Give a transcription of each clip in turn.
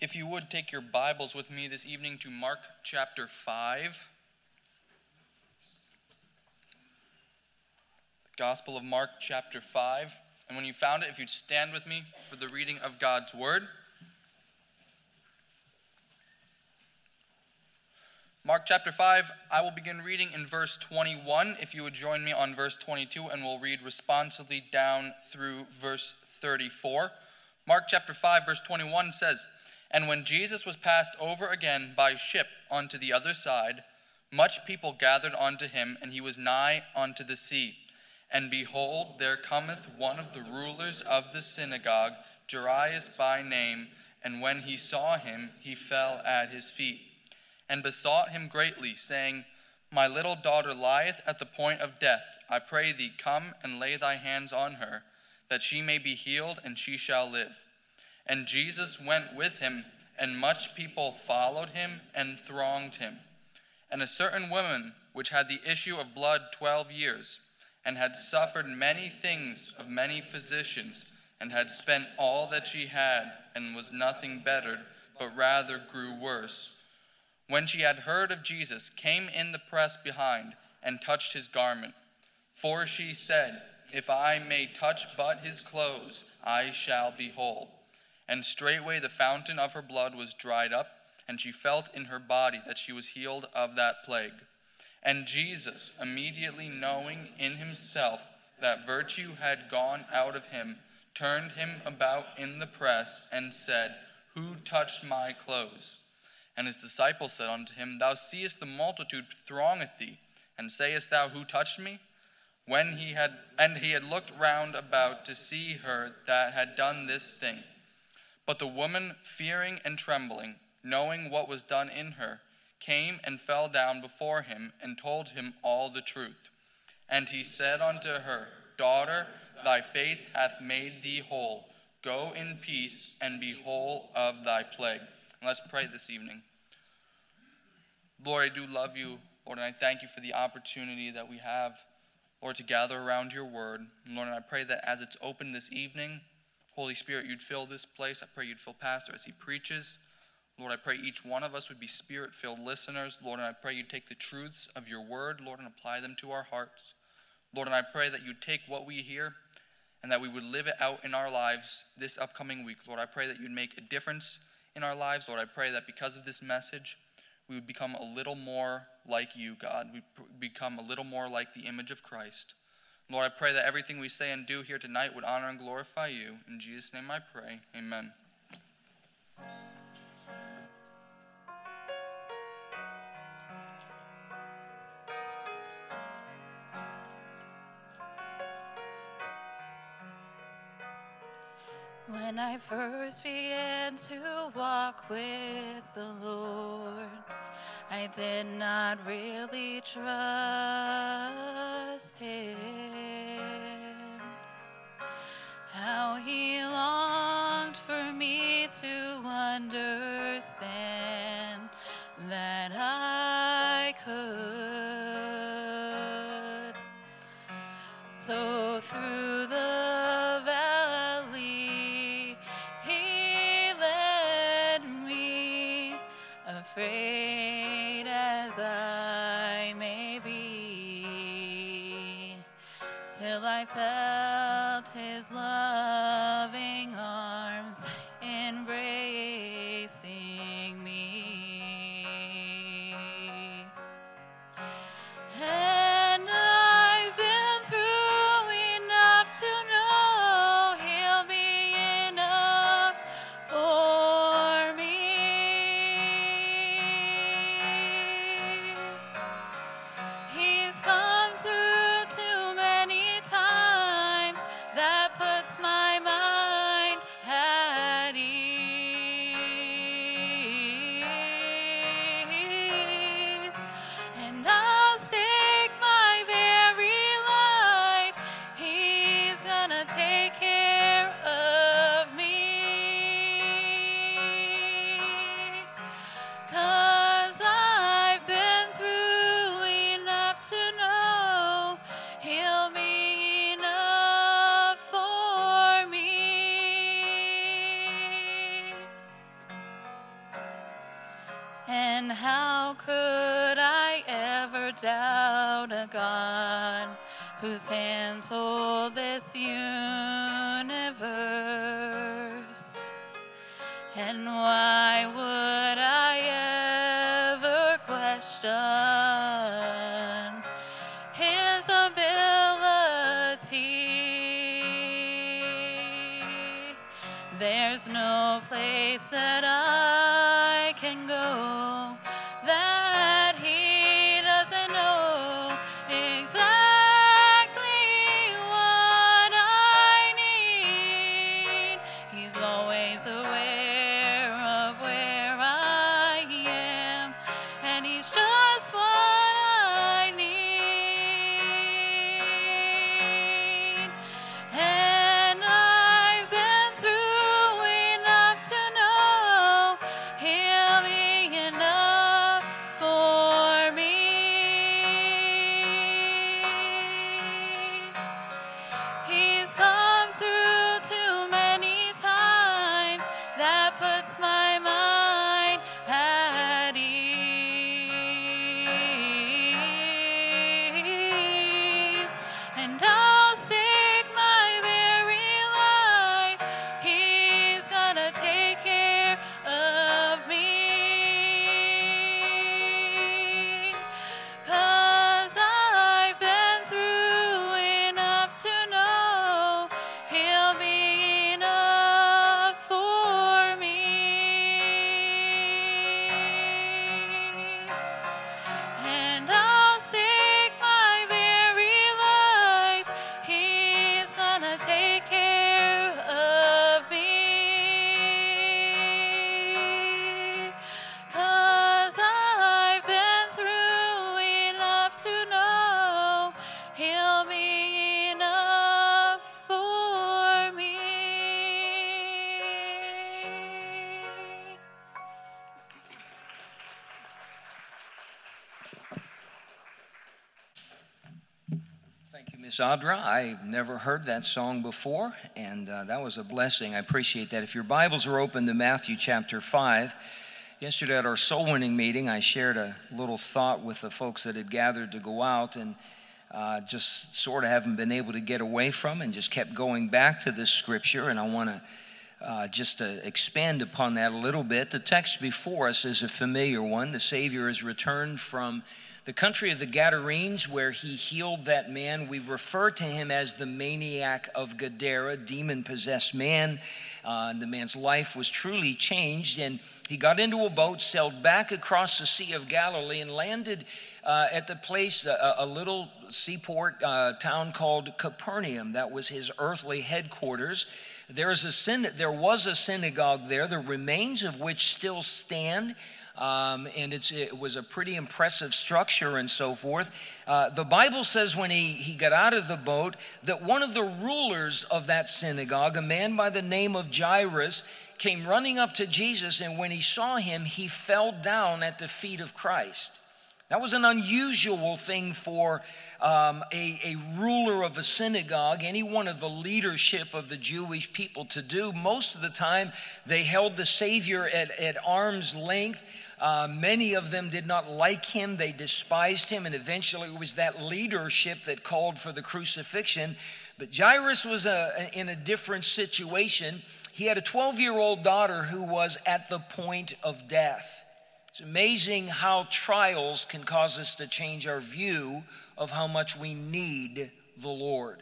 if you would take your Bibles with me this evening to Mark chapter 5. The Gospel of Mark chapter 5. And when you found it, if you'd stand with me for the reading of God's Word. Mark chapter 5, I will begin reading in verse 21. If you would join me on verse 22, and we'll read responsively down through verse 34. Mark chapter 5, verse 21 says, and when Jesus was passed over again by ship unto the other side, much people gathered unto him, and he was nigh unto the sea. And behold, there cometh one of the rulers of the synagogue, Jairus by name, and when he saw him, he fell at his feet, and besought him greatly, saying, My little daughter lieth at the point of death. I pray thee, come and lay thy hands on her, that she may be healed, and she shall live. And Jesus went with him, and much people followed him and thronged him. And a certain woman, which had the issue of blood twelve years, and had suffered many things of many physicians, and had spent all that she had, and was nothing bettered, but rather grew worse. When she had heard of Jesus, came in the press behind, and touched his garment. For she said, If I may touch but his clothes, I shall be whole. And straightway the fountain of her blood was dried up, and she felt in her body that she was healed of that plague. And Jesus, immediately knowing in himself that virtue had gone out of him, turned him about in the press and said, Who touched my clothes? And his disciples said unto him, Thou seest the multitude throngeth thee, and sayest thou, Who touched me? When he had and he had looked round about to see her that had done this thing. But the woman, fearing and trembling, knowing what was done in her, came and fell down before him and told him all the truth. And he said unto her, Daughter, thy faith hath made thee whole. Go in peace and be whole of thy plague. And let's pray this evening. Lord, I do love you, Lord, and I thank you for the opportunity that we have, Lord, to gather around your word. Lord, and I pray that as it's open this evening, Holy Spirit, you'd fill this place. I pray you'd fill Pastor as he preaches. Lord, I pray each one of us would be spirit filled listeners. Lord, and I pray you'd take the truths of your word, Lord, and apply them to our hearts. Lord, and I pray that you'd take what we hear and that we would live it out in our lives this upcoming week. Lord, I pray that you'd make a difference in our lives. Lord, I pray that because of this message, we would become a little more like you, God. We become a little more like the image of Christ. Lord, I pray that everything we say and do here tonight would honor and glorify you. In Jesus' name I pray. Amen. When I first began to walk with the Lord, I did not really trust Him. How He longed for me to understand that I could. So through how could I ever doubt a God whose hands hold this universe? Audra. I've never heard that song before, and uh, that was a blessing. I appreciate that. If your Bibles are open to Matthew chapter 5, yesterday at our soul winning meeting, I shared a little thought with the folks that had gathered to go out and uh, just sort of haven't been able to get away from and just kept going back to this scripture, and I want to. Uh, just to expand upon that a little bit, the text before us is a familiar one. The Savior has returned from the country of the Gadarenes, where he healed that man. We refer to him as the maniac of Gadara, demon possessed man. Uh, the man's life was truly changed, and he got into a boat, sailed back across the Sea of Galilee, and landed uh, at the place, a, a little seaport uh, town called Capernaum. That was his earthly headquarters. There, is a syn- there was a synagogue there, the remains of which still stand. Um, and it was a pretty impressive structure and so forth. Uh, the Bible says when he, he got out of the boat that one of the rulers of that synagogue, a man by the name of Jairus, came running up to Jesus, and when he saw him, he fell down at the feet of Christ. That was an unusual thing for um, a, a ruler of a synagogue, any one of the leadership of the Jewish people to do. Most of the time, they held the Savior at, at arm's length. Uh, many of them did not like him, they despised him, and eventually it was that leadership that called for the crucifixion. But Jairus was a, in a different situation. He had a 12 year old daughter who was at the point of death. It's amazing how trials can cause us to change our view of how much we need the Lord.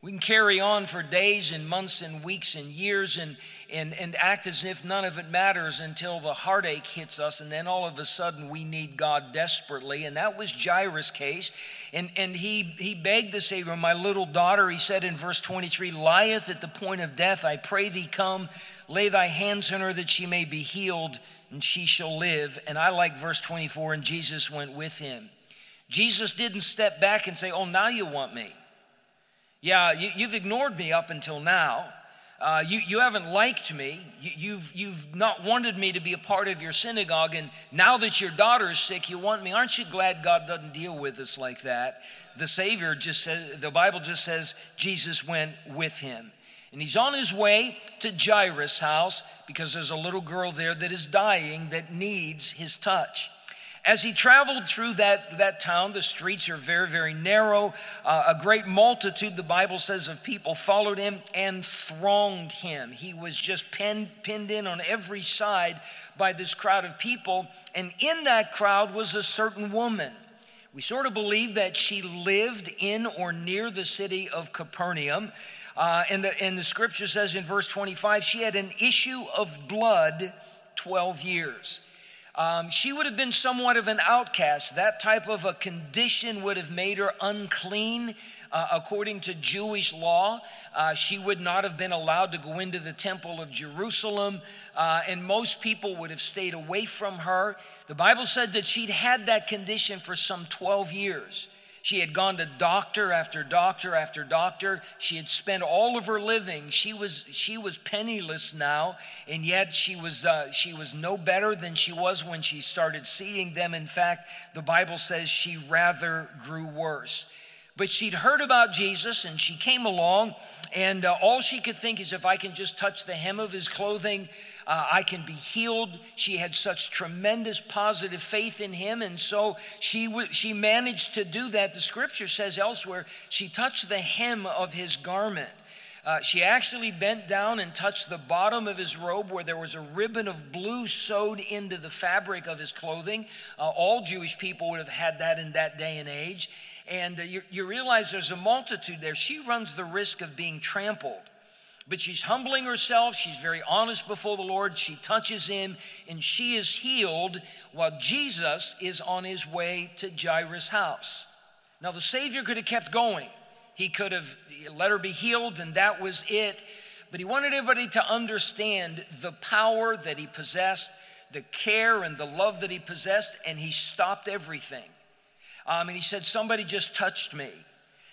We can carry on for days and months and weeks and years and, and, and act as if none of it matters until the heartache hits us, and then all of a sudden we need God desperately. And that was Jairus' case. And, and he, he begged the Savior, My little daughter, he said in verse 23, lieth at the point of death. I pray thee, come, lay thy hands on her that she may be healed and she shall live. And I like verse 24, and Jesus went with him. Jesus didn't step back and say, Oh, now you want me. Yeah, you, have ignored me up until now. Uh, you, you haven't liked me. You, you've, you've not wanted me to be a part of your synagogue. And now that your daughter is sick, you want me. Aren't you glad God doesn't deal with us like that? The Savior just says, the Bible just says Jesus went with him. And he's on his way to Jairus' house because there's a little girl there that is dying that needs his touch. As he traveled through that, that town, the streets are very, very narrow. Uh, a great multitude, the Bible says, of people followed him and thronged him. He was just pinned, pinned in on every side by this crowd of people. And in that crowd was a certain woman. We sort of believe that she lived in or near the city of Capernaum. Uh, and, the, and the scripture says in verse 25, she had an issue of blood 12 years. Um, she would have been somewhat of an outcast. That type of a condition would have made her unclean. Uh, according to Jewish law, uh, she would not have been allowed to go into the temple of Jerusalem, uh, and most people would have stayed away from her. The Bible said that she'd had that condition for some 12 years. She had gone to doctor after doctor after doctor. She had spent all of her living. She was she was penniless now, and yet she was uh, she was no better than she was when she started seeing them. In fact, the Bible says she rather grew worse. But she'd heard about Jesus, and she came along, and uh, all she could think is, if I can just touch the hem of his clothing, uh, I can be healed. She had such tremendous positive faith in him, and so she w- she managed to do that. The scripture says elsewhere she touched the hem of his garment. Uh, she actually bent down and touched the bottom of his robe where there was a ribbon of blue sewed into the fabric of his clothing. Uh, all Jewish people would have had that in that day and age. And uh, you, you realize there's a multitude there. She runs the risk of being trampled but she's humbling herself. She's very honest before the Lord. She touches him and she is healed while Jesus is on his way to Jairus' house. Now, the Savior could have kept going. He could have let her be healed and that was it. But he wanted everybody to understand the power that he possessed, the care and the love that he possessed, and he stopped everything. Um, and he said, Somebody just touched me.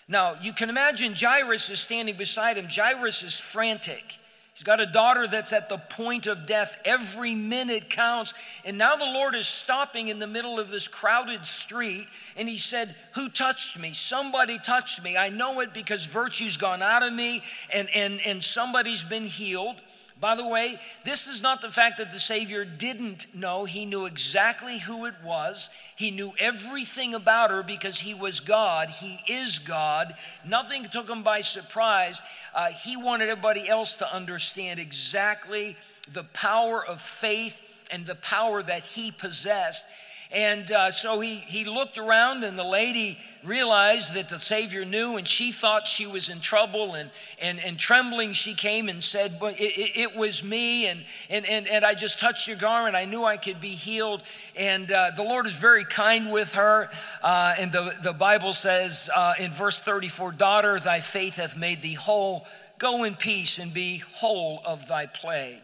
Now, you can imagine Jairus is standing beside him. Jairus is frantic. He's got a daughter that's at the point of death. Every minute counts. And now the Lord is stopping in the middle of this crowded street. And he said, Who touched me? Somebody touched me. I know it because virtue's gone out of me and, and, and somebody's been healed. By the way, this is not the fact that the Savior didn't know. He knew exactly who it was. He knew everything about her because he was God. He is God. Nothing took him by surprise. Uh, he wanted everybody else to understand exactly the power of faith and the power that he possessed. And uh, so he, he looked around, and the lady realized that the Savior knew, and she thought she was in trouble. And, and, and trembling, she came and said, But it, it, was me, and, and, and, and I just touched your garment. I knew I could be healed. And uh, the Lord is very kind with her. Uh, and the, the Bible says uh, in verse 34 Daughter, thy faith hath made thee whole. Go in peace and be whole of thy plague.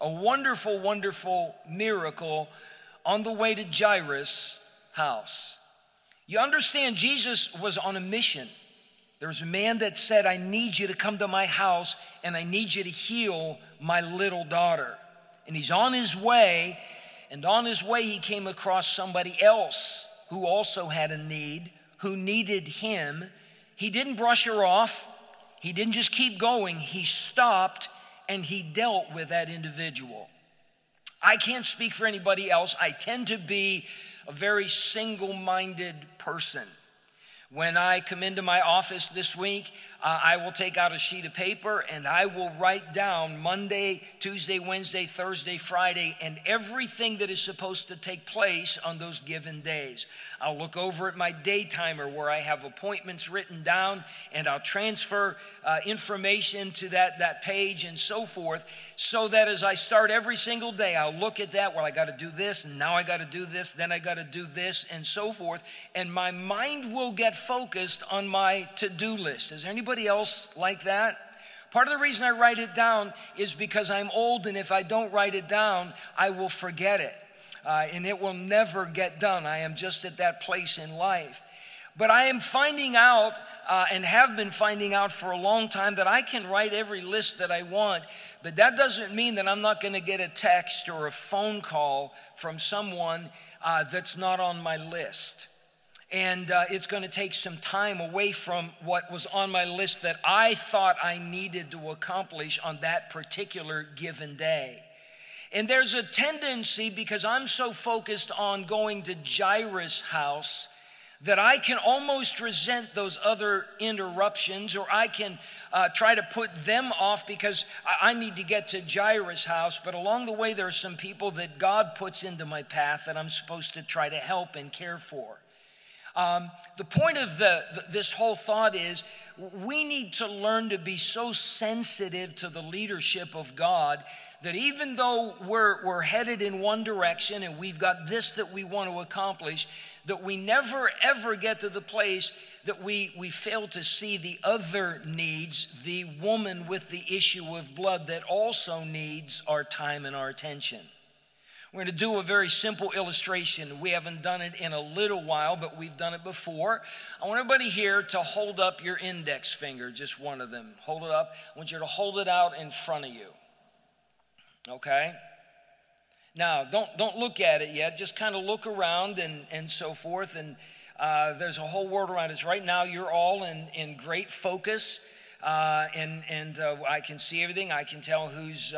A wonderful, wonderful miracle on the way to Jairus' house. You understand, Jesus was on a mission. There was a man that said, I need you to come to my house and I need you to heal my little daughter. And he's on his way, and on his way, he came across somebody else who also had a need, who needed him. He didn't brush her off, he didn't just keep going, he stopped and he dealt with that individual. I can't speak for anybody else. I tend to be a very single minded person. When I come into my office this week, uh, I will take out a sheet of paper and I will write down Monday, Tuesday, Wednesday, Thursday, Friday, and everything that is supposed to take place on those given days. I'll look over at my day timer where I have appointments written down and I'll transfer uh, information to that, that page and so forth so that as I start every single day, I'll look at that. Well, I got to do this and now I got to do this, then I got to do this and so forth. And my mind will get focused on my to do list. Is there anybody else like that? Part of the reason I write it down is because I'm old and if I don't write it down, I will forget it uh, and it will never get done. I am just at that place in life. But I am finding out uh, and have been finding out for a long time that I can write every list that I want, but that doesn't mean that I'm not going to get a text or a phone call from someone uh, that's not on my list. And uh, it's going to take some time away from what was on my list that I thought I needed to accomplish on that particular given day. And there's a tendency because I'm so focused on going to Jairus' house that I can almost resent those other interruptions or I can uh, try to put them off because I, I need to get to Jairus' house. But along the way, there are some people that God puts into my path that I'm supposed to try to help and care for. Um, the point of the, the, this whole thought is we need to learn to be so sensitive to the leadership of God that even though we're, we're headed in one direction and we've got this that we want to accomplish, that we never ever get to the place that we, we fail to see the other needs, the woman with the issue of blood that also needs our time and our attention. We're going to do a very simple illustration. We haven't done it in a little while, but we've done it before. I want everybody here to hold up your index finger, just one of them. Hold it up. I want you to hold it out in front of you. Okay? Now, don't, don't look at it yet. Just kind of look around and, and so forth. And uh, there's a whole world around us. Right now, you're all in, in great focus. Uh, and and uh, I can see everything. I can tell who's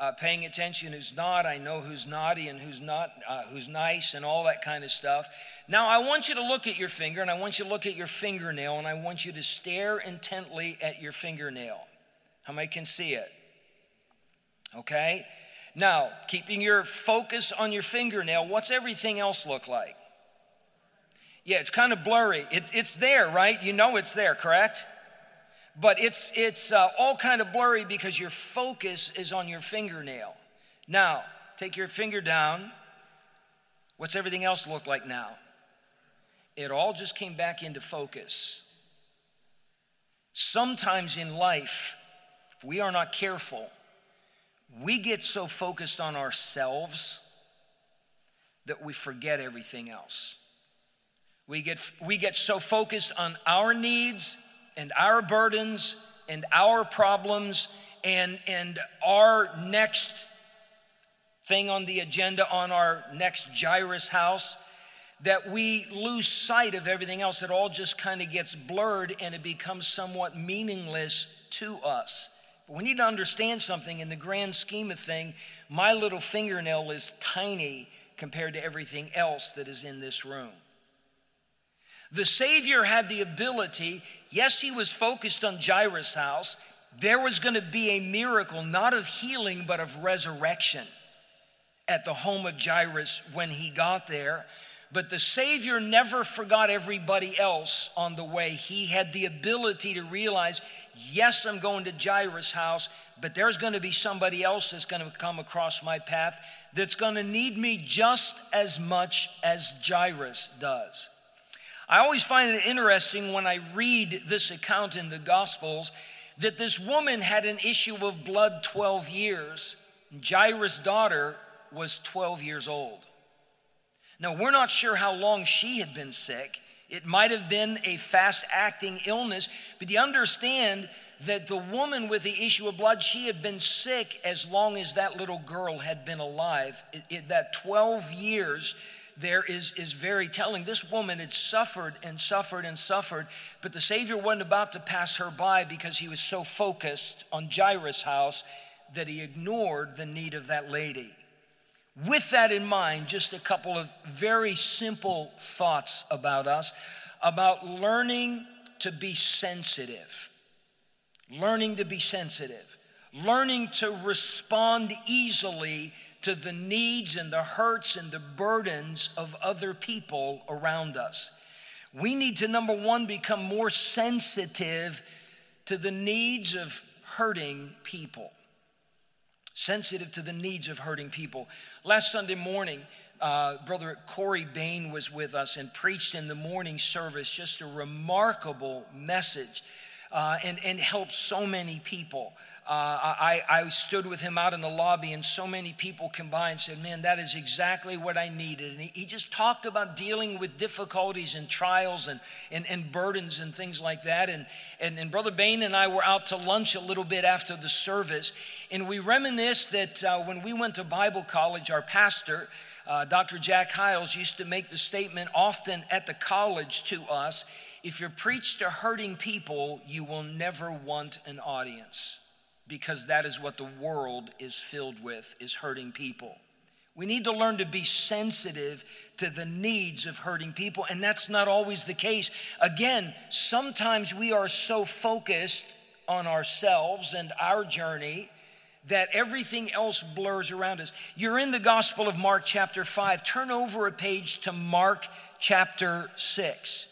uh, paying attention, who's not. I know who's naughty and who's not, uh, who's nice, and all that kind of stuff. Now, I want you to look at your finger, and I want you to look at your fingernail, and I want you to stare intently at your fingernail. How many can see it? Okay? Now, keeping your focus on your fingernail, what's everything else look like? Yeah, it's kind of blurry. It, it's there, right? You know it's there, correct? But it's, it's uh, all kind of blurry because your focus is on your fingernail. Now, take your finger down. What's everything else look like now? It all just came back into focus. Sometimes in life, if we are not careful, we get so focused on ourselves that we forget everything else. We get, we get so focused on our needs and our burdens and our problems and, and our next thing on the agenda on our next Jairus house that we lose sight of everything else. It all just kind of gets blurred and it becomes somewhat meaningless to us. But we need to understand something in the grand scheme of thing. My little fingernail is tiny compared to everything else that is in this room. The Savior had the ability, yes, he was focused on Jairus' house. There was going to be a miracle, not of healing, but of resurrection at the home of Jairus when he got there. But the Savior never forgot everybody else on the way. He had the ability to realize Yes, I'm going to Jairus' house, but there's going to be somebody else that's going to come across my path that's going to need me just as much as Jairus does. I always find it interesting when I read this account in the Gospels that this woman had an issue of blood 12 years. Jairus' daughter was 12 years old. Now, we're not sure how long she had been sick. It might have been a fast acting illness, but you understand that the woman with the issue of blood, she had been sick as long as that little girl had been alive. It, it, that 12 years there is, is very telling. This woman had suffered and suffered and suffered, but the Savior wasn't about to pass her by because he was so focused on Jairus' house that he ignored the need of that lady. With that in mind, just a couple of very simple thoughts about us about learning to be sensitive. Learning to be sensitive. Learning to respond easily to the needs and the hurts and the burdens of other people around us. We need to, number one, become more sensitive to the needs of hurting people sensitive to the needs of hurting people. Last Sunday morning, uh, Brother Corey Bain was with us and preached in the morning service just a remarkable message uh, and, and helped so many people. Uh, I, I stood with him out in the lobby, and so many people combined and said, Man, that is exactly what I needed. And he, he just talked about dealing with difficulties and trials and, and, and burdens and things like that. And, and, and, Brother Bain and I were out to lunch a little bit after the service, and we reminisced that uh, when we went to Bible college, our pastor, uh, Dr. Jack Hyles, used to make the statement often at the college to us if you're preached to hurting people, you will never want an audience because that is what the world is filled with is hurting people. We need to learn to be sensitive to the needs of hurting people, and that's not always the case. Again, sometimes we are so focused on ourselves and our journey that everything else blurs around us. You're in the Gospel of Mark, chapter 5. Turn over a page to Mark, chapter 6.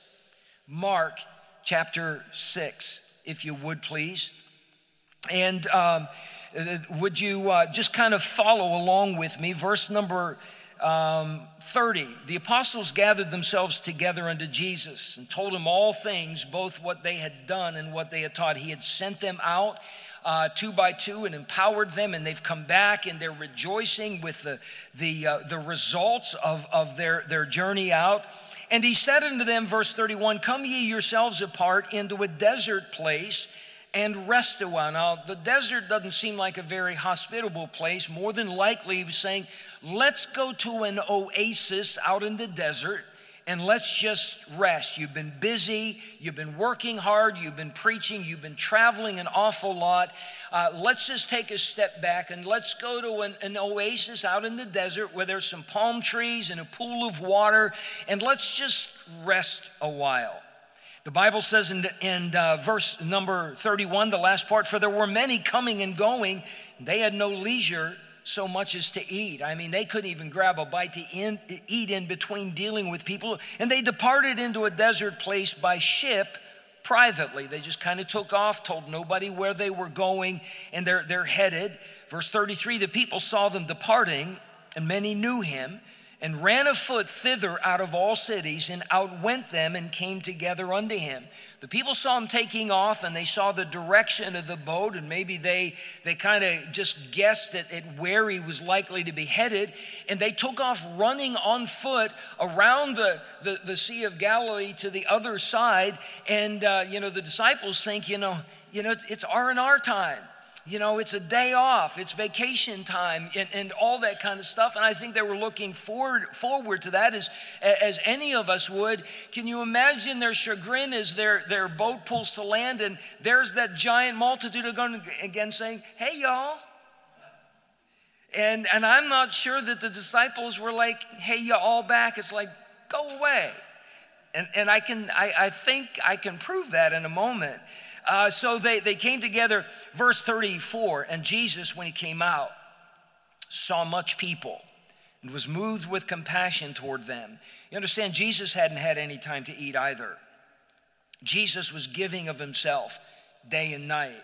Mark, chapter 6, if you would please. And um, would you uh, just kind of follow along with me? Verse number um, 30 The apostles gathered themselves together unto Jesus and told him all things, both what they had done and what they had taught. He had sent them out. Uh, two by two and empowered them, and they've come back and they're rejoicing with the, the, uh, the results of, of their, their journey out. And he said unto them, verse 31 Come ye yourselves apart into a desert place and rest a while. Now, the desert doesn't seem like a very hospitable place. More than likely, he was saying, let's go to an oasis out in the desert and let's just rest. You've been busy, you've been working hard, you've been preaching, you've been traveling an awful lot. Uh, let's just take a step back and let's go to an, an, oasis out in the desert where there's some palm trees and a pool of water, and let's just rest a while. The Bible says in, in uh, verse number 31, the last part, for there were many coming and going, they had no leisure so much as to eat. I mean, they couldn't even grab a bite to in, eat in between dealing with people. And they departed into a desert place by ship privately. They just kind of took off, told nobody where they were going, and they're, they're headed. Verse 33 the people saw them departing, and many knew him and ran afoot thither out of all cities and outwent them and came together unto him. The people saw him taking off and they saw the direction of the boat and maybe they, they kind of just guessed at, at where he was likely to be headed and they took off running on foot around the, the, the Sea of Galilee to the other side and uh, you know the disciples think you know you know it's R&R time you know, it's a day off, it's vacation time, and, and, all that kind of stuff. And I think they were looking forward, forward to that as, as any of us would. Can you imagine their chagrin as their, their boat pulls to land and there's that giant multitude going again saying, Hey, y'all. And, and I'm not sure that the disciples were like, Hey, you all back. It's like, Go away. And, and I, can, I, I think I can prove that in a moment. Uh, so they, they came together, verse 34, and Jesus, when he came out, saw much people and was moved with compassion toward them. You understand, Jesus hadn't had any time to eat either. Jesus was giving of himself day and night.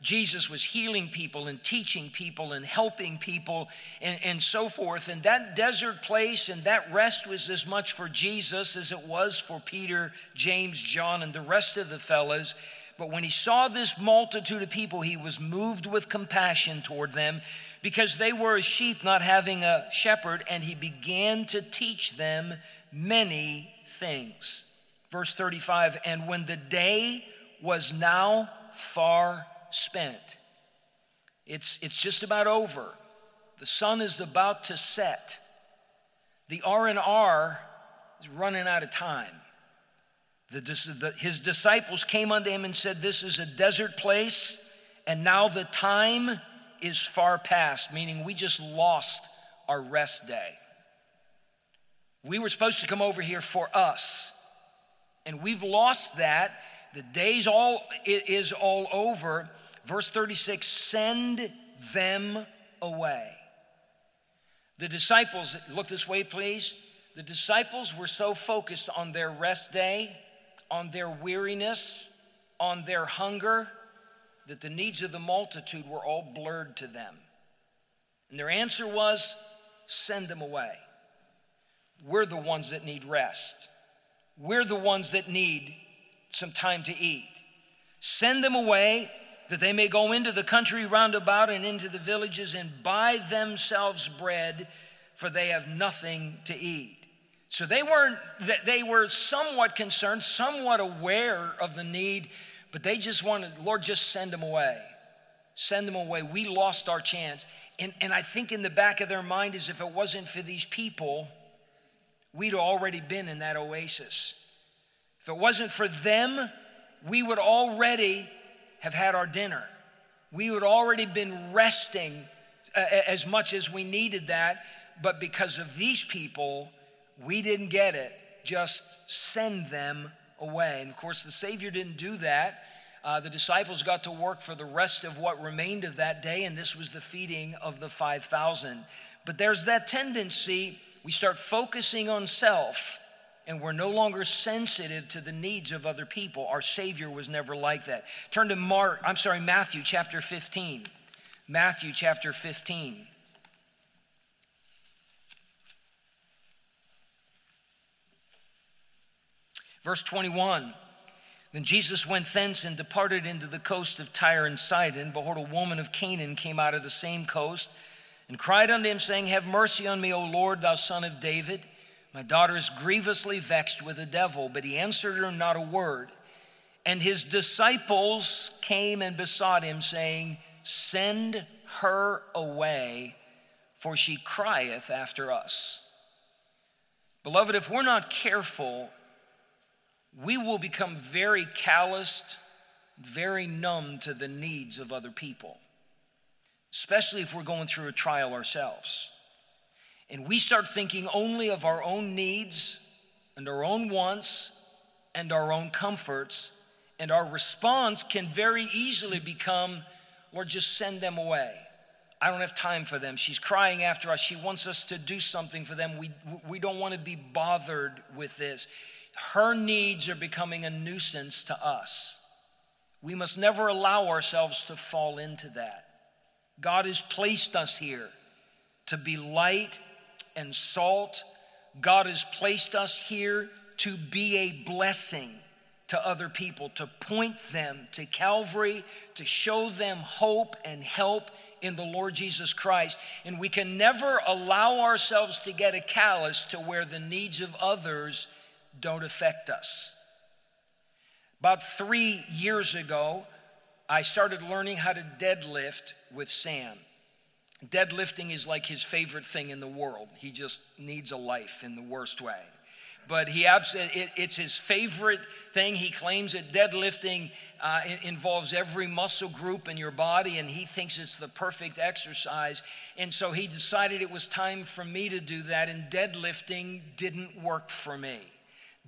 Jesus was healing people and teaching people and helping people and, and, so forth. And that desert place and that rest was as much for Jesus as it was for Peter, James, John, and the rest of the fellas. But when he saw this multitude of people, he was moved with compassion toward them because they were as sheep not having a shepherd, and he began to teach them many things. Verse 35 And when the day was now far spent, it's, it's just about over. The sun is about to set. The R&R is running out of time. The, the, his disciples came unto him and said, This is a desert place, and now the time is far past, meaning we just lost our rest day. We were supposed to come over here for us, and we've lost that. The day's all it is all over. Verse 36 send them away. The disciples, look this way, please. The disciples were so focused on their rest day on their weariness, on their hunger, that the needs of the multitude were all blurred to them. And their answer was send them away. We're the ones that need rest. We're the ones that need some time to eat. Send them away that they may go into the country round about and into the villages and buy themselves bread, for they have nothing to eat. So they weren't, they were somewhat concerned, somewhat aware of the need, but they just wanted, Lord, just send them away. Send them away. We lost our chance. And, and I think in the back of their mind is if it wasn't for these people, we'd already been in that oasis. If it wasn't for them, we would already have had our dinner. We would already been resting uh, as much as we needed that, but because of these people, we didn't get it. Just send them away. And of course, the Savior didn't do that. Uh, the disciples got to work for the rest of what remained of that day, and this was the feeding of the 5,000. But there's that tendency, we start focusing on self, and we're no longer sensitive to the needs of other people. Our Savior was never like that. Turn to Mark, I'm sorry, Matthew chapter 15. Matthew chapter 15. Verse 21 Then Jesus went thence and departed into the coast of Tyre and Sidon. Behold, a woman of Canaan came out of the same coast and cried unto him, saying, Have mercy on me, O Lord, thou son of David. My daughter is grievously vexed with a devil. But he answered her not a word. And his disciples came and besought him, saying, Send her away, for she crieth after us. Beloved, if we're not careful, we will become very calloused, very numb to the needs of other people, especially if we're going through a trial ourselves. And we start thinking only of our own needs and our own wants and our own comforts, and our response can very easily become, Lord, just send them away. I don't have time for them. She's crying after us. She wants us to do something for them. We, we don't want to be bothered with this. Her needs are becoming a nuisance to us. We must never allow ourselves to fall into that. God has placed us here to be light and salt. God has placed us here to be a blessing to other people, to point them to Calvary, to show them hope and help in the Lord Jesus Christ. And we can never allow ourselves to get a callous to where the needs of others don't affect us. About three years ago, I started learning how to deadlift with Sam. Deadlifting is like his favorite thing in the world. He just needs a life in the worst way. But he it, it's his favorite thing. He claims that deadlifting uh, involves every muscle group in your body, and he thinks it's the perfect exercise. And so he decided it was time for me to do that, and deadlifting didn't work for me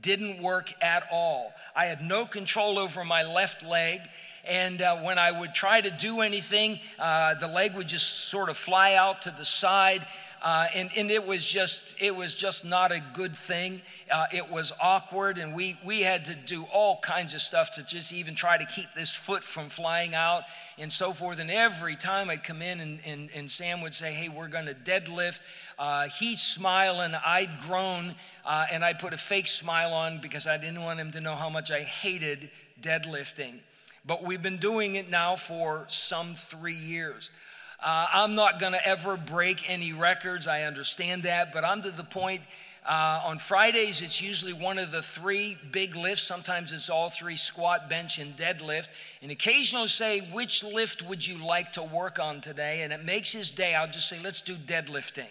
didn't work at all. I had no control over my left leg. And uh, when I would try to do anything, uh, the leg would just sort of fly out to the side. Uh, and, and it was just it was just not a good thing. Uh, it was awkward, and we we had to do all kinds of stuff to just even try to keep this foot from flying out and so forth. And every time I'd come in, and, and, and Sam would say, "Hey, we're going to deadlift," uh, he'd smile, and I'd groan, uh, and I'd put a fake smile on because I didn't want him to know how much I hated deadlifting. But we've been doing it now for some three years. Uh, I'm not going to ever break any records. I understand that, but I'm to the point. Uh, on Fridays, it's usually one of the three big lifts. Sometimes it's all three squat, bench, and deadlift. And occasionally say, Which lift would you like to work on today? And it makes his day. I'll just say, Let's do deadlifting.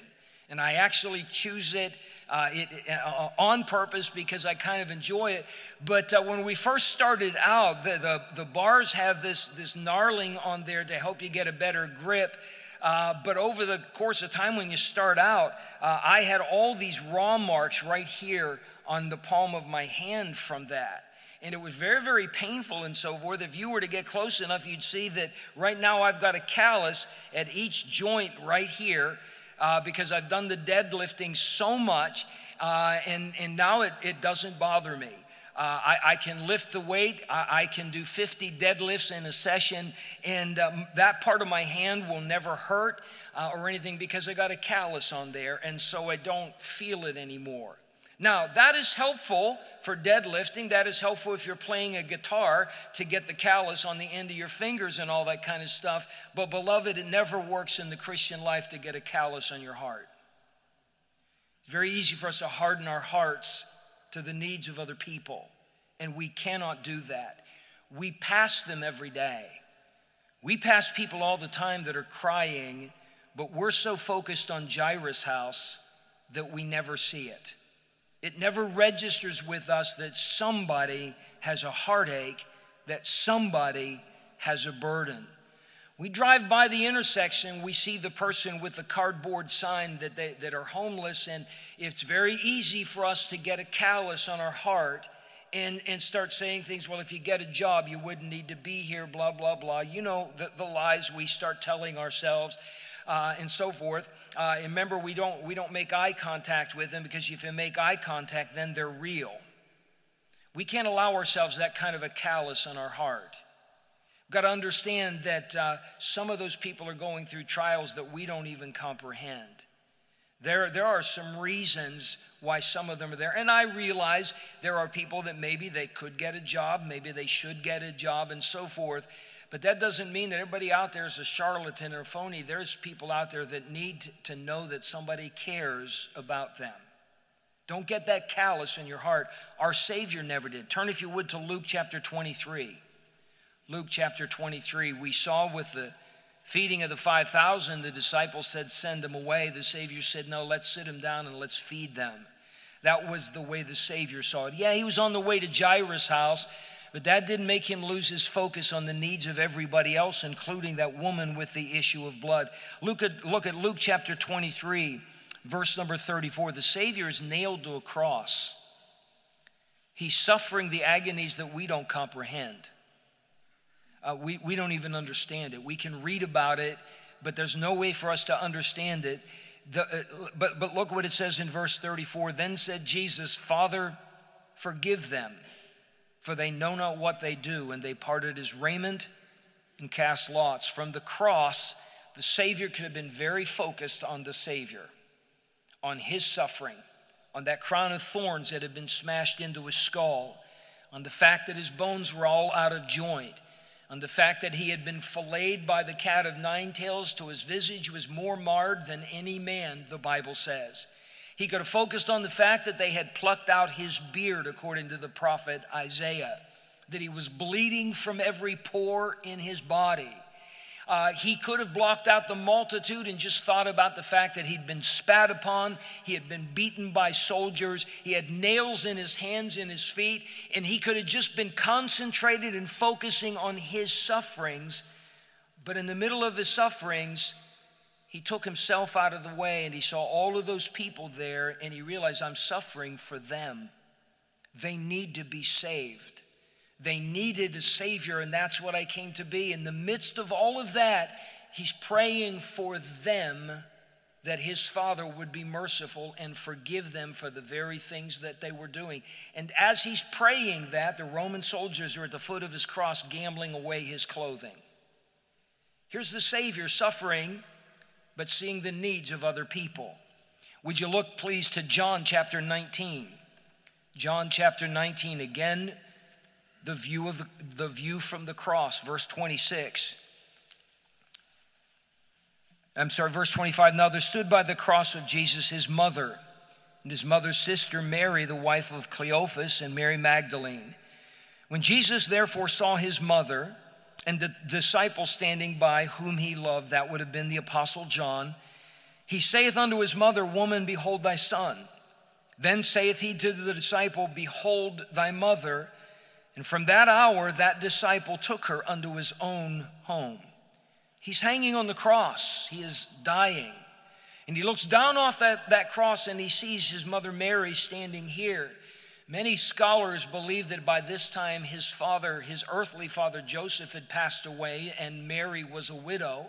And I actually choose it uh, it, uh, on purpose because I kind of enjoy it. But uh, when we first started out, the, the, the, bars have this, this knurling on there to help you get a better grip. Uh, but over the course of time, when you start out, uh, I had all these raw marks right here on the palm of my hand from that and it was very, very painful and so forth. If you were to get close enough, you'd see that right now I've got a callus at each joint right here uh, because I've done the deadlifting so much, uh, and, and now it, it doesn't bother me. Uh, I, I, can lift the weight. I, I, can do 50 deadlifts in a session, and um, that part of my hand will never hurt uh, or anything because I got a callus on there, and so I don't feel it anymore. Now, that is helpful for deadlifting. That is helpful if you're playing a guitar to get the callus on the end of your fingers and all that kind of stuff. But, beloved, it never works in the Christian life to get a callus on your heart. It's very easy for us to harden our hearts to the needs of other people, and we cannot do that. We pass them every day. We pass people all the time that are crying, but we're so focused on Jairus' house that we never see it. It never registers with us that somebody has a heartache, that somebody has a burden. We drive by the intersection, we see the person with the cardboard sign that, they, that are homeless, and it's very easy for us to get a callus on our heart and, and start saying things, well, if you get a job, you wouldn't need to be here, blah, blah, blah. You know, the, the lies we start telling ourselves uh, and so forth. Uh, remember, we don't, we don't make eye contact with them because if you make eye contact, then they're real. We can't allow ourselves that kind of a callus on our heart. We've got to understand that uh, some of those people are going through trials that we don't even comprehend. There, there are some reasons why some of them are there. And I realize there are people that maybe they could get a job, maybe they should get a job, and so forth. But that doesn't mean that everybody out there is a charlatan or a phony. There's people out there that need to know that somebody cares about them. Don't get that callous in your heart. Our Savior never did. Turn, if you would, to Luke chapter 23. Luke chapter 23. We saw with the feeding of the 5,000, the disciples said, Send them away. The Savior said, No, let's sit them down and let's feed them. That was the way the Savior saw it. Yeah, he was on the way to Jairus' house but that didn't make him lose his focus on the needs of everybody else, including that woman with the issue of blood. Look at, look at Luke chapter 23, verse number 34. The Savior is nailed to a cross. He's suffering the agonies that we don't comprehend. Uh, we, we don't even understand it. We can read about it, but there's no way for us to understand it. The, uh, but, but look what it says in verse 34. Then said Jesus, Father, forgive them for they know not what they do. And they parted his raiment and cast lots. From the cross, the Savior could have been very focused on the Savior, on his suffering, on that crown of thorns that had been smashed into his skull, on the fact that his bones were all out of joint, on the fact that he had been filleted by the cat of nine tails till his visage was more marred than any man, the Bible says. He could have focused on the fact that they had plucked out his beard, according to the prophet Isaiah, that he was bleeding from every pore in his body. Uh, he could have blocked out the multitude and just thought about the fact that he'd been spat upon, he had been beaten by soldiers, he had nails in his hands and his feet, and he could have just been concentrated and focusing on his sufferings. But in the middle of his sufferings, he took himself out of the way and he saw all of those people there and he realized, I'm suffering for them. They need to be saved. They needed a Savior, and that's what I came to be. In the midst of all of that, he's praying for them that his Father would be merciful and forgive them for the very things that they were doing. And as he's praying that, the Roman soldiers are at the foot of his cross gambling away his clothing. Here's the Savior suffering but seeing the needs of other people. Would you look, please, to John chapter 19? John chapter 19, again, the view of the, the view from the cross, verse 26. I'm sorry, verse 25. Now there stood by the cross of Jesus his mother and his mother's sister Mary, the wife of Cleophas, and Mary Magdalene. When Jesus therefore saw his mother, and the disciple standing by whom he loved, that would have been the apostle John, he saith unto his mother, Woman, behold thy son. Then saith he to the disciple, Behold thy mother. And from that hour, that disciple took her unto his own home. He's hanging on the cross, he is dying. And he looks down off that, that cross and he sees his mother Mary standing here. Many scholars believe that by this time his father, his earthly father Joseph, had passed away and Mary was a widow.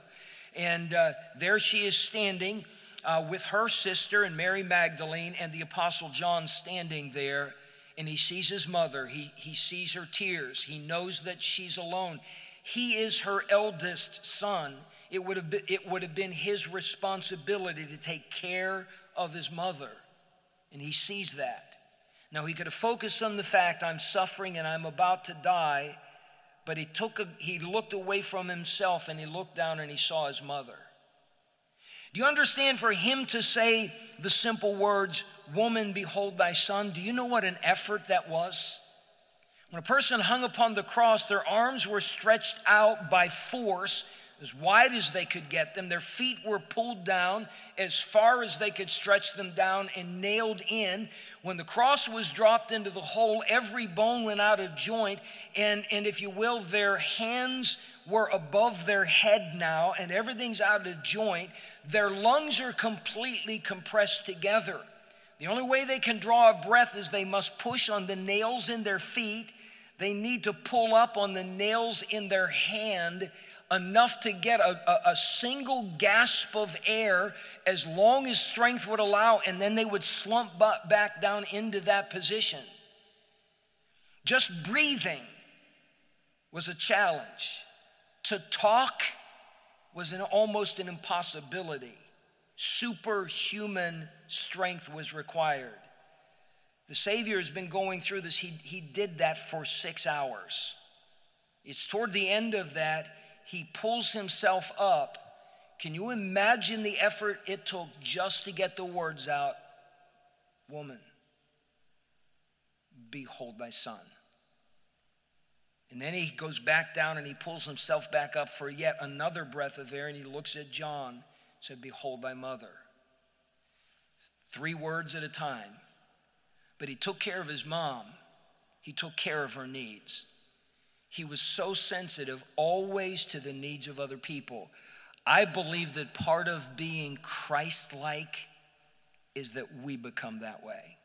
And uh, there she is standing uh, with her sister and Mary Magdalene and the Apostle John standing there. And he sees his mother, he, he sees her tears, he knows that she's alone. He is her eldest son. It would have been, it would have been his responsibility to take care of his mother. And he sees that. Now, he could have focused on the fact I'm suffering and I'm about to die, but he, took a, he looked away from himself and he looked down and he saw his mother. Do you understand for him to say the simple words, Woman, behold thy son? Do you know what an effort that was? When a person hung upon the cross, their arms were stretched out by force as wide as they could get them. Their feet were pulled down as far as they could stretch them down and nailed in. When the cross was dropped into the hole, every bone went out of joint. And, and if you will, their hands were above their head now, and everything's out of joint. Their lungs are completely compressed together. The only way they can draw a breath is they must push on the nails in their feet. They need to pull up on the nails in their hand enough to get a, a, a, single gasp of air as long as strength would allow, and then they would slump back down into that position. Just breathing was a challenge. To talk was an, almost an impossibility. Superhuman strength was required. The Savior has been going through this. He, he did that for six hours. It's toward the end of that, he pulls himself up. Can you imagine the effort it took just to get the words out? Woman, behold thy son. And then he goes back down and he pulls himself back up for yet another breath of air and he looks at John, said, Behold thy mother. Three words at a time. But he took care of his mom, he took care of her needs. He was so sensitive always to the needs of other people. I believe that part of being Christ like is that we become that way.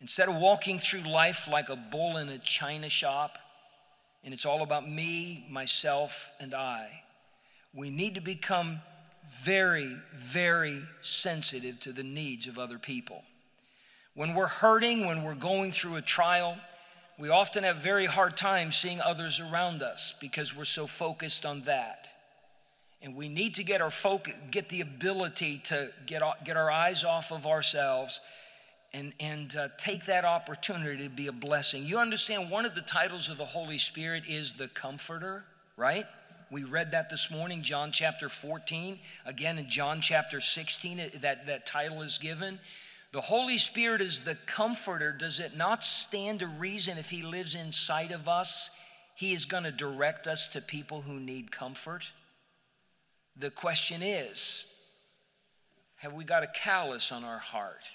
Instead of walking through life like a bull in a china shop, and it's all about me, myself, and I. We need to become very, very sensitive to the needs of other people. When we're hurting, when we're going through a trial, we often have very hard time seeing others around us because we're so focused on that. And we need to get our focus, get the ability to get, get our eyes off of ourselves and, and uh, take that opportunity to be a blessing. You understand one of the titles of the Holy Spirit is the Comforter, right? We read that this morning, John chapter 14. Again, in John chapter 16, that, that title is given. The Holy Spirit is the comforter. Does it not stand to reason if He lives inside of us, He is going to direct us to people who need comfort? The question is have we got a callus on our heart?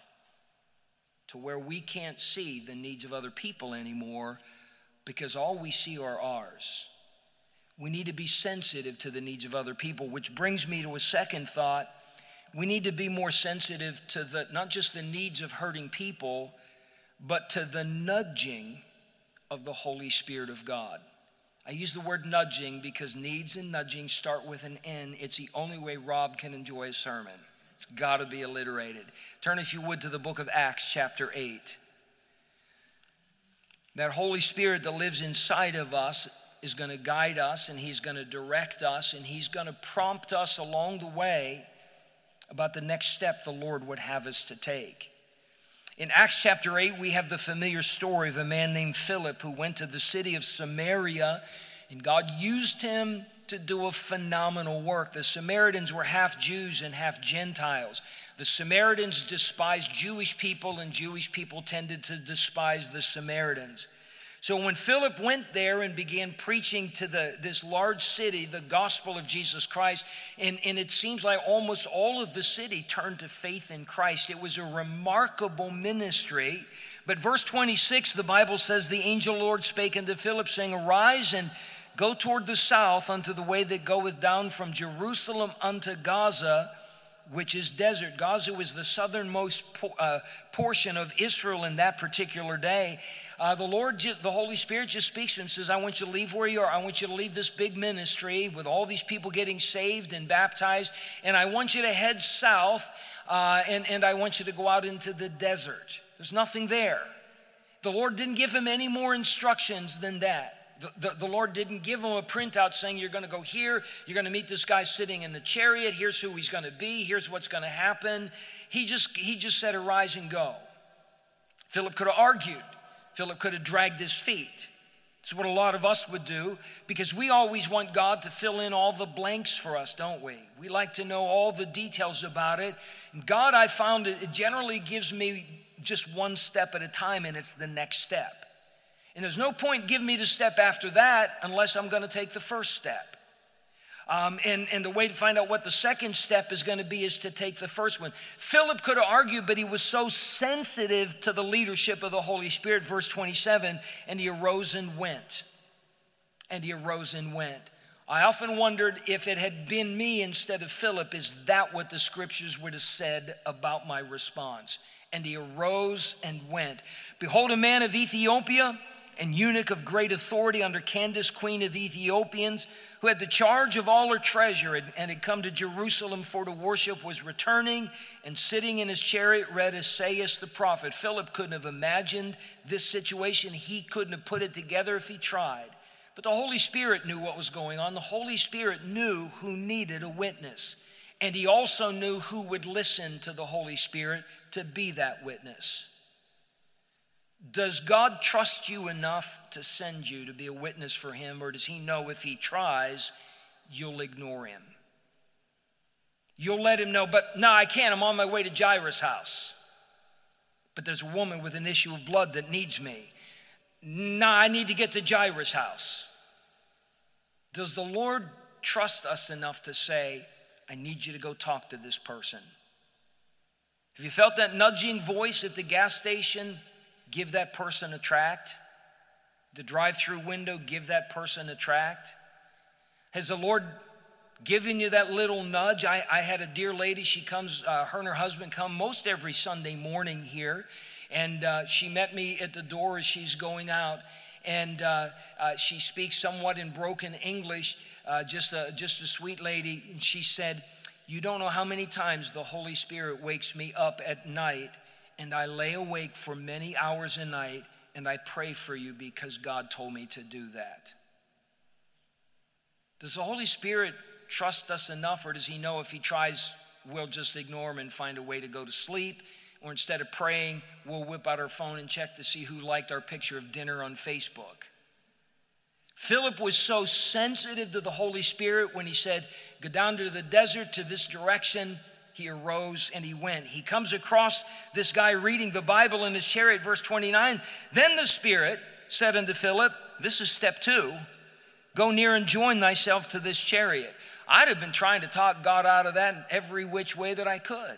to where we can't see the needs of other people anymore because all we see are ours. We need to be sensitive to the needs of other people, which brings me to a second thought. We need to be more sensitive to the not just the needs of hurting people, but to the nudging of the Holy Spirit of God. I use the word nudging because needs and nudging start with an N. It's the only way Rob can enjoy a sermon. It's got to be alliterated. Turn, if you would, to the book of Acts, chapter 8. That Holy Spirit that lives inside of us is going to guide us and He's going to direct us and He's going to prompt us along the way about the next step the Lord would have us to take. In Acts chapter 8, we have the familiar story of a man named Philip who went to the city of Samaria and God used him to do a phenomenal work. The Samaritans were half Jews and half Gentiles. The Samaritans despised Jewish people, and Jewish people tended to despise the Samaritans. So when Philip went there and began preaching to the, this large city the gospel of Jesus Christ, and, and it seems like almost all of the city turned to faith in Christ. It was a remarkable ministry. But verse 26, the Bible says, The angel Lord spake unto Philip, saying, Arise and Go toward the south unto the way that goeth down from Jerusalem unto Gaza, which is desert. Gaza was the southernmost po- uh, portion of Israel in that particular day. Uh, the Lord, the Holy Spirit just speaks to him and says, I want you to leave where you are. I want you to leave this big ministry with all these people getting saved and baptized. And I want you to head south uh, and, and I want you to go out into the desert. There's nothing there. The Lord didn't give him any more instructions than that. The, the, the, Lord didn't give him a printout saying, You're going to go here, you're going to meet this guy sitting in the chariot, here's who he's going to be, here's what's going to happen. He just, he just said, Arise and go. Philip could have argued, Philip could have dragged his feet. It's what a lot of us would do because we always want God to fill in all the blanks for us, don't we? We like to know all the details about it. And God, I found it, it generally gives me just one step at a time, and it's the next step. And there's no point giving me the step after that unless I'm going to take the first step. Um, and, and the way to find out what the second step is going to be is to take the first one. Philip could have argued, but he was so sensitive to the leadership of the Holy Spirit, verse 27, and he arose and went. And he arose and went. I often wondered if it had been me instead of Philip, is that what the scriptures would have said about my response? And he arose and went. Behold, a man of Ethiopia and eunuch of great authority under Candace, queen of the Ethiopians, had the charge of all her treasure and, had come to Jerusalem for to worship, was returning and sitting in his chariot read Esaias the prophet. Philip couldn't have imagined this situation. He couldn't have put it together if he tried. But the Holy Spirit knew what was going on. The Holy Spirit knew who needed a witness. And he also knew who would listen to the Holy Spirit to be that witness. Does God trust you enough to send you to be a witness for Him, or does He know if He tries, you'll ignore Him? You'll let Him know, but no, I can't. I'm on my way to Jairus' house. But there's a woman with an issue of blood that needs me. No, I need to get to Jairus' house. Does the Lord trust us enough to say, I need you to go talk to this person? Have you felt that nudging voice at the gas station? Give that person a tract? The drive through window, give that person a tract? Has the Lord given you that little nudge? I, I had a dear lady, she comes, uh, her and her husband come most every Sunday morning here. And uh, she met me at the door as she's going out. And uh, uh she speaks somewhat in broken English, uh, just, a, just a sweet lady. And she said, You don't know how many times the Holy Spirit wakes me up at night and I lay awake for many hours a night and I pray for you because God told me to do that. Does the Holy Spirit trust us enough, or does He know if He tries, we'll just ignore Him and find a way to go to sleep? Or instead of praying, we'll whip out our phone and check to see who liked our picture of dinner on Facebook? Philip was so sensitive to the Holy Spirit when he said, Go down to the desert to this direction he arose and he went. He comes across this guy reading the Bible in his chariot, verse 29. Then the Spirit said unto Philip, This is step two go near and join thyself to this chariot. I'd have been trying to talk God out of that in every which way that I could.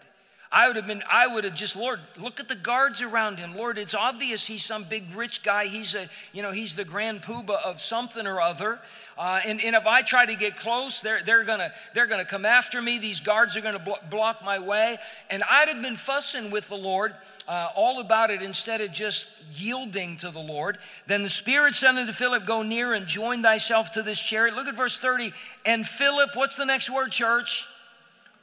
I would have been, I would have just, Lord, look at the guards around him. Lord, it's obvious he's some big rich guy. He's a, you know, he's the grand poobah of something or other. Uh, and, and if I try to get close, they're, they're gonna they're gonna come after me. These guards are gonna blo- block my way. And I'd have been fussing with the Lord uh, all about it instead of just yielding to the Lord. Then the Spirit said unto Philip, Go near and join thyself to this chariot. Look at verse 30. And Philip, what's the next word, church?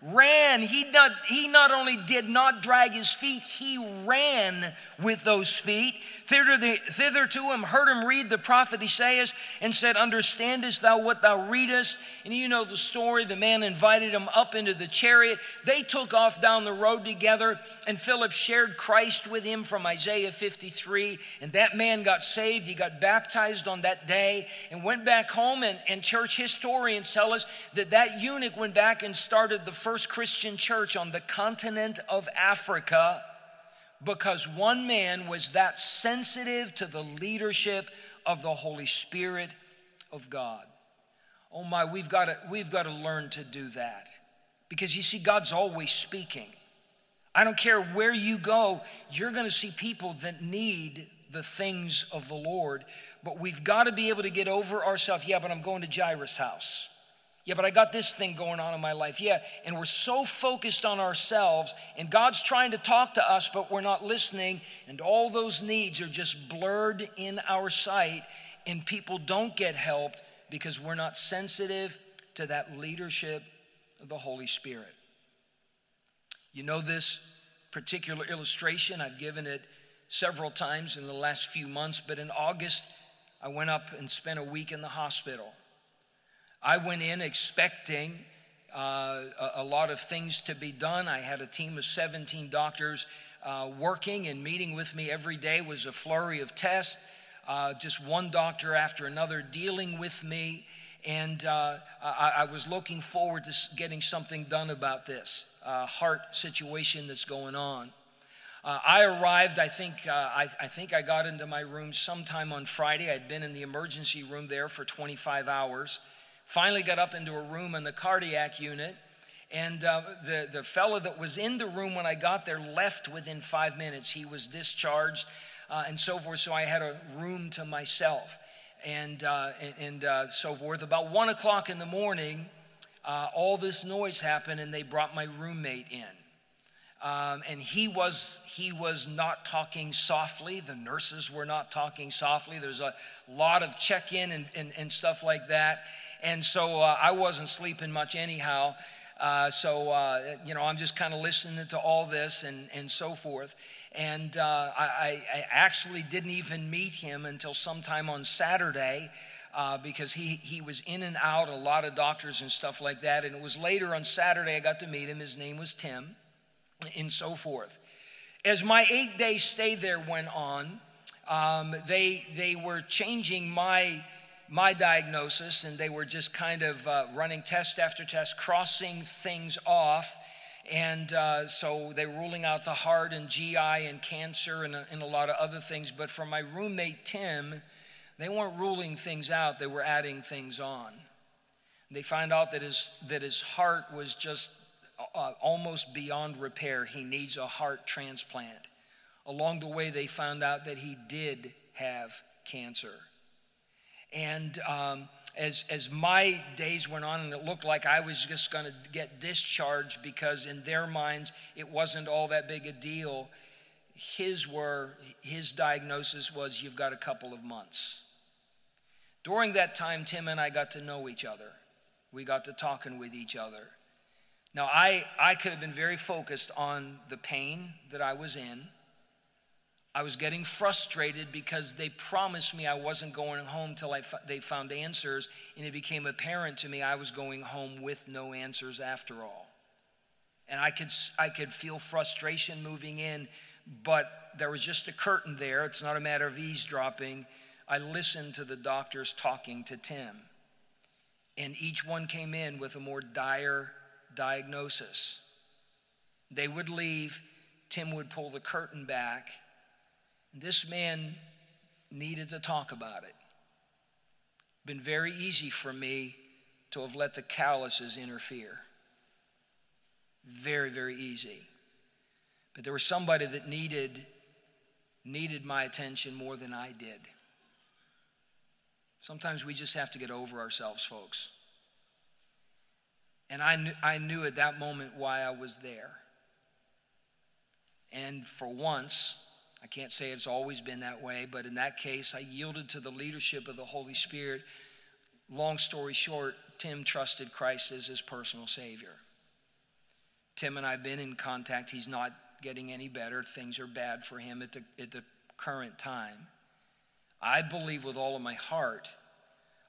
Ran. He not, he not only did not drag his feet, he ran with those feet. Thither, the, thither to him, heard him read the prophet Isaiah, and said, Understandest thou what thou readest? And you know the story. The man invited him up into the chariot. They took off down the road together, and Philip shared Christ with him from Isaiah 53. And that man got saved. He got baptized on that day and went back home. And, and church historians tell us that that eunuch went back and started the first Christian church on the continent of Africa because one man was that sensitive to the leadership of the Holy Spirit of God. Oh my, we've got to, we've got to learn to do that. Because you see, God's always speaking. I don't care where you go, you're going to see people that need the things of the Lord. But we've got to be able to get over ourselves. Yeah, but I'm going to Jairus' house. Yeah, but I got this thing going on in my life. Yeah, and we're so focused on ourselves, and God's trying to talk to us, but we're not listening, and all those needs are just blurred in our sight, and people don't get helped because we're not sensitive to that leadership of the Holy Spirit. You know this particular illustration, I've given it several times in the last few months, but in August, I went up and spent a week in the hospital. I went in expecting uh, a, lot of things to be done. I had a team of 17 doctors uh, working and meeting with me every day was a flurry of tests, uh, just one doctor after another dealing with me. And uh, I, I, was looking forward to getting something done about this uh, heart situation that's going on. Uh, I arrived, I think, uh, I, I, think I got into my room sometime on Friday. I'd been in the emergency room there for 25 hours. Finally got up into a room in the cardiac unit. And uh, the, the fellow that was in the room when I got there left within five minutes. He was discharged uh, and so forth. So I had a room to myself and, uh, and, uh, so forth. About one o'clock in the morning, all this noise happened, and they brought my roommate in. Um, and he was he was not talking softly. The nurses were not talking softly. There's a lot of check in and, and, and, stuff like that. And so uh, I wasn't sleeping much anyhow. Uh, so, uh, you know, I'm just kind of listening to all this and, and so forth. And uh, I, I, actually didn't even meet him until sometime on Saturday. Uh, because he, he was in and out, a lot of doctors and stuff like that. And it was later on Saturday I got to meet him. His name was Tim, and so forth. As my eight day stay there went on, um, they, they were changing my, my diagnosis and they were just kind of uh, running test after test, crossing things off. And uh, so they were ruling out the heart and GI and cancer and a, and a lot of other things. But for my roommate, Tim, they weren't ruling things out, they were adding things on. They find out that his, that his heart was just uh, almost beyond repair. He needs a heart transplant. Along the way, they found out that he did have cancer. And um, as, as my days went on, and it looked like I was just going to get discharged because in their minds it wasn't all that big a deal, his were his diagnosis was you've got a couple of months. During that time, Tim and I got to know each other. We got to talking with each other. Now, I, I could have been very focused on the pain that I was in. I was getting frustrated because they promised me I wasn't going home till they found answers, and it became apparent to me I was going home with no answers after all. And I could, I could feel frustration moving in, but there was just a curtain there. It's not a matter of eavesdropping. I listened to the doctors talking to Tim, and each one came in with a more dire diagnosis. They would leave, Tim would pull the curtain back. This man needed to talk about it. Been very easy for me to have let the calluses interfere. Very, very easy. But there was somebody that needed needed my attention more than I did. Sometimes we just have to get over ourselves, folks. And I knew, I knew at that moment why I was there. And for once, I can't say it's always been that way, but in that case, I yielded to the leadership of the Holy Spirit. Long story short, Tim trusted Christ as his personal Savior. Tim and I have been in contact. He's not getting any better. Things are bad for him at the, at the current time. I believe with all of my heart,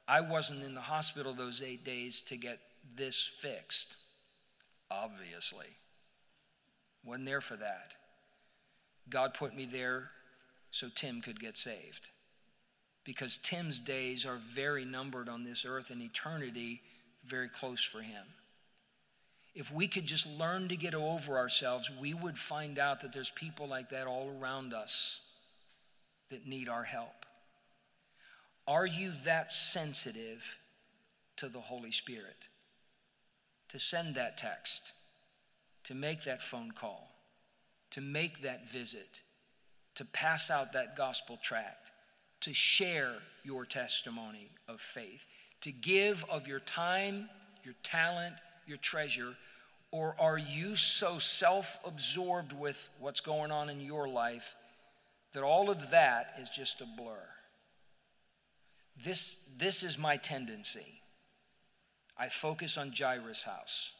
I wasn't in the hospital those eight days to get this fixed. Obviously. Wasn't there for that. God put me there so Tim could get saved. Because Tim's days are very numbered on this earth and eternity very close for him. If we could just learn to get over ourselves, we would find out that there's people like that all around us that need our help. Are you that sensitive to the Holy Spirit? to send that text, to make that phone call, to make that visit, to pass out that gospel tract, to share your testimony of faith, to give of your time, your talent, your treasure, or are you so self absorbed with what's going on in your life that all of that is just a blur? This, this is my tendency. I focus on Jairus' house.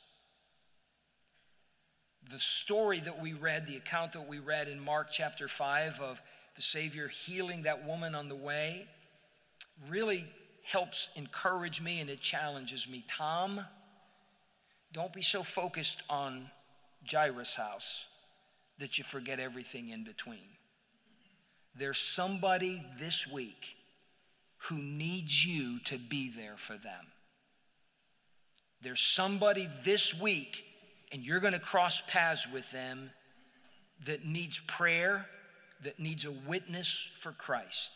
The story that we read, the account that we read in Mark chapter 5 of the Savior healing that woman on the way, really helps encourage me and it challenges me. Tom, don't be so focused on Jairus' house. that you forget everything in between. There's somebody this week who needs you to be there for them. There's somebody this week, and you're going to cross paths with them that needs prayer, that needs a witness for Christ.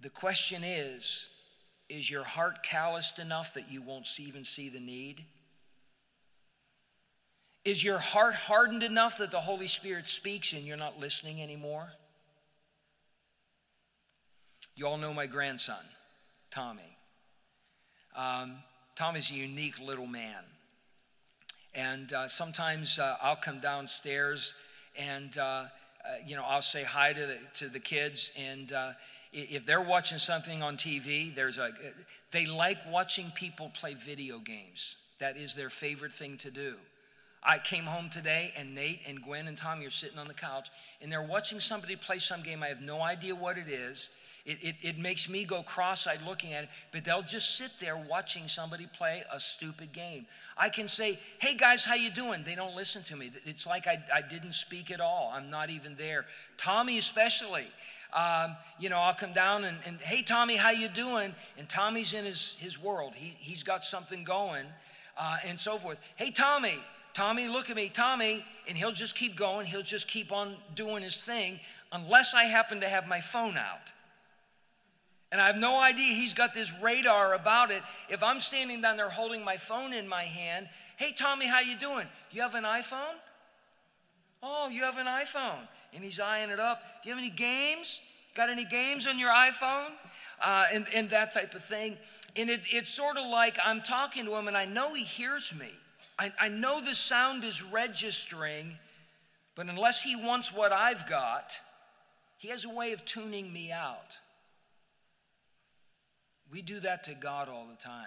The question is is your heart calloused enough that you won't even see the need? Is your heart hardened enough that the Holy Spirit speaks and you're not listening anymore? You all know my grandson, Tommy. Um, Tommy's a unique little man. And uh, sometimes uh, I'll come downstairs and, uh, uh you know, I'll say hi to the, to the kids. And uh, if they're watching something on TV, there's a, they like watching people play video games. That is their favorite thing to do. I came home today and Nate and Gwen and Tommy are sitting on the couch and they're watching somebody play some game. I have no idea what it is. It, it, it makes me go cross-eyed looking at it, but they'll just sit there watching somebody play a stupid game. I can say, hey guys, how you doing? They don't listen to me. It's like I, I didn't speak at all. I'm not even there. Tommy especially. Um, you know, I'll come down and, and, hey Tommy, how you doing? And Tommy's in his, his world. He, he's got something going uh, and so forth. Hey Tommy, Tommy, look at me, Tommy, and he'll just keep going. He'll just keep on doing his thing unless I happen to have my phone out. And I have no idea he's got this radar about it. If I'm standing down there holding my phone in my hand, hey Tommy, how you doing? You have an iPhone? Oh, you have an iPhone. And he's eyeing it up. Do you have any games? Got any games on your iPhone? Uh, and, and that type of thing. And it, it's sort of like I'm talking to him and I know he hears me. I, I know the sound is registering, but unless he wants what I've got, he has a way of tuning me out. We do that to God all the time.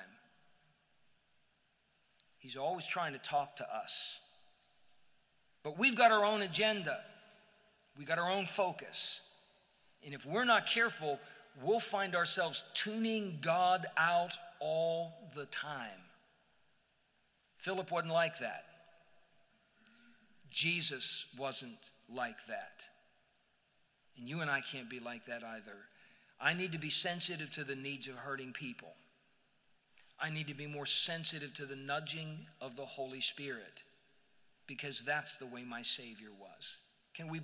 He's always trying to talk to us. But we've got our own agenda, we've got our own focus. And if we're not careful, we'll find ourselves tuning God out all the time. Philip wasn't like that. Jesus wasn't like that. And you and I can't be like that either. I need to be sensitive to the needs of hurting people. I need to be more sensitive to the nudging of the Holy Spirit because that's the way my Savior was. Can we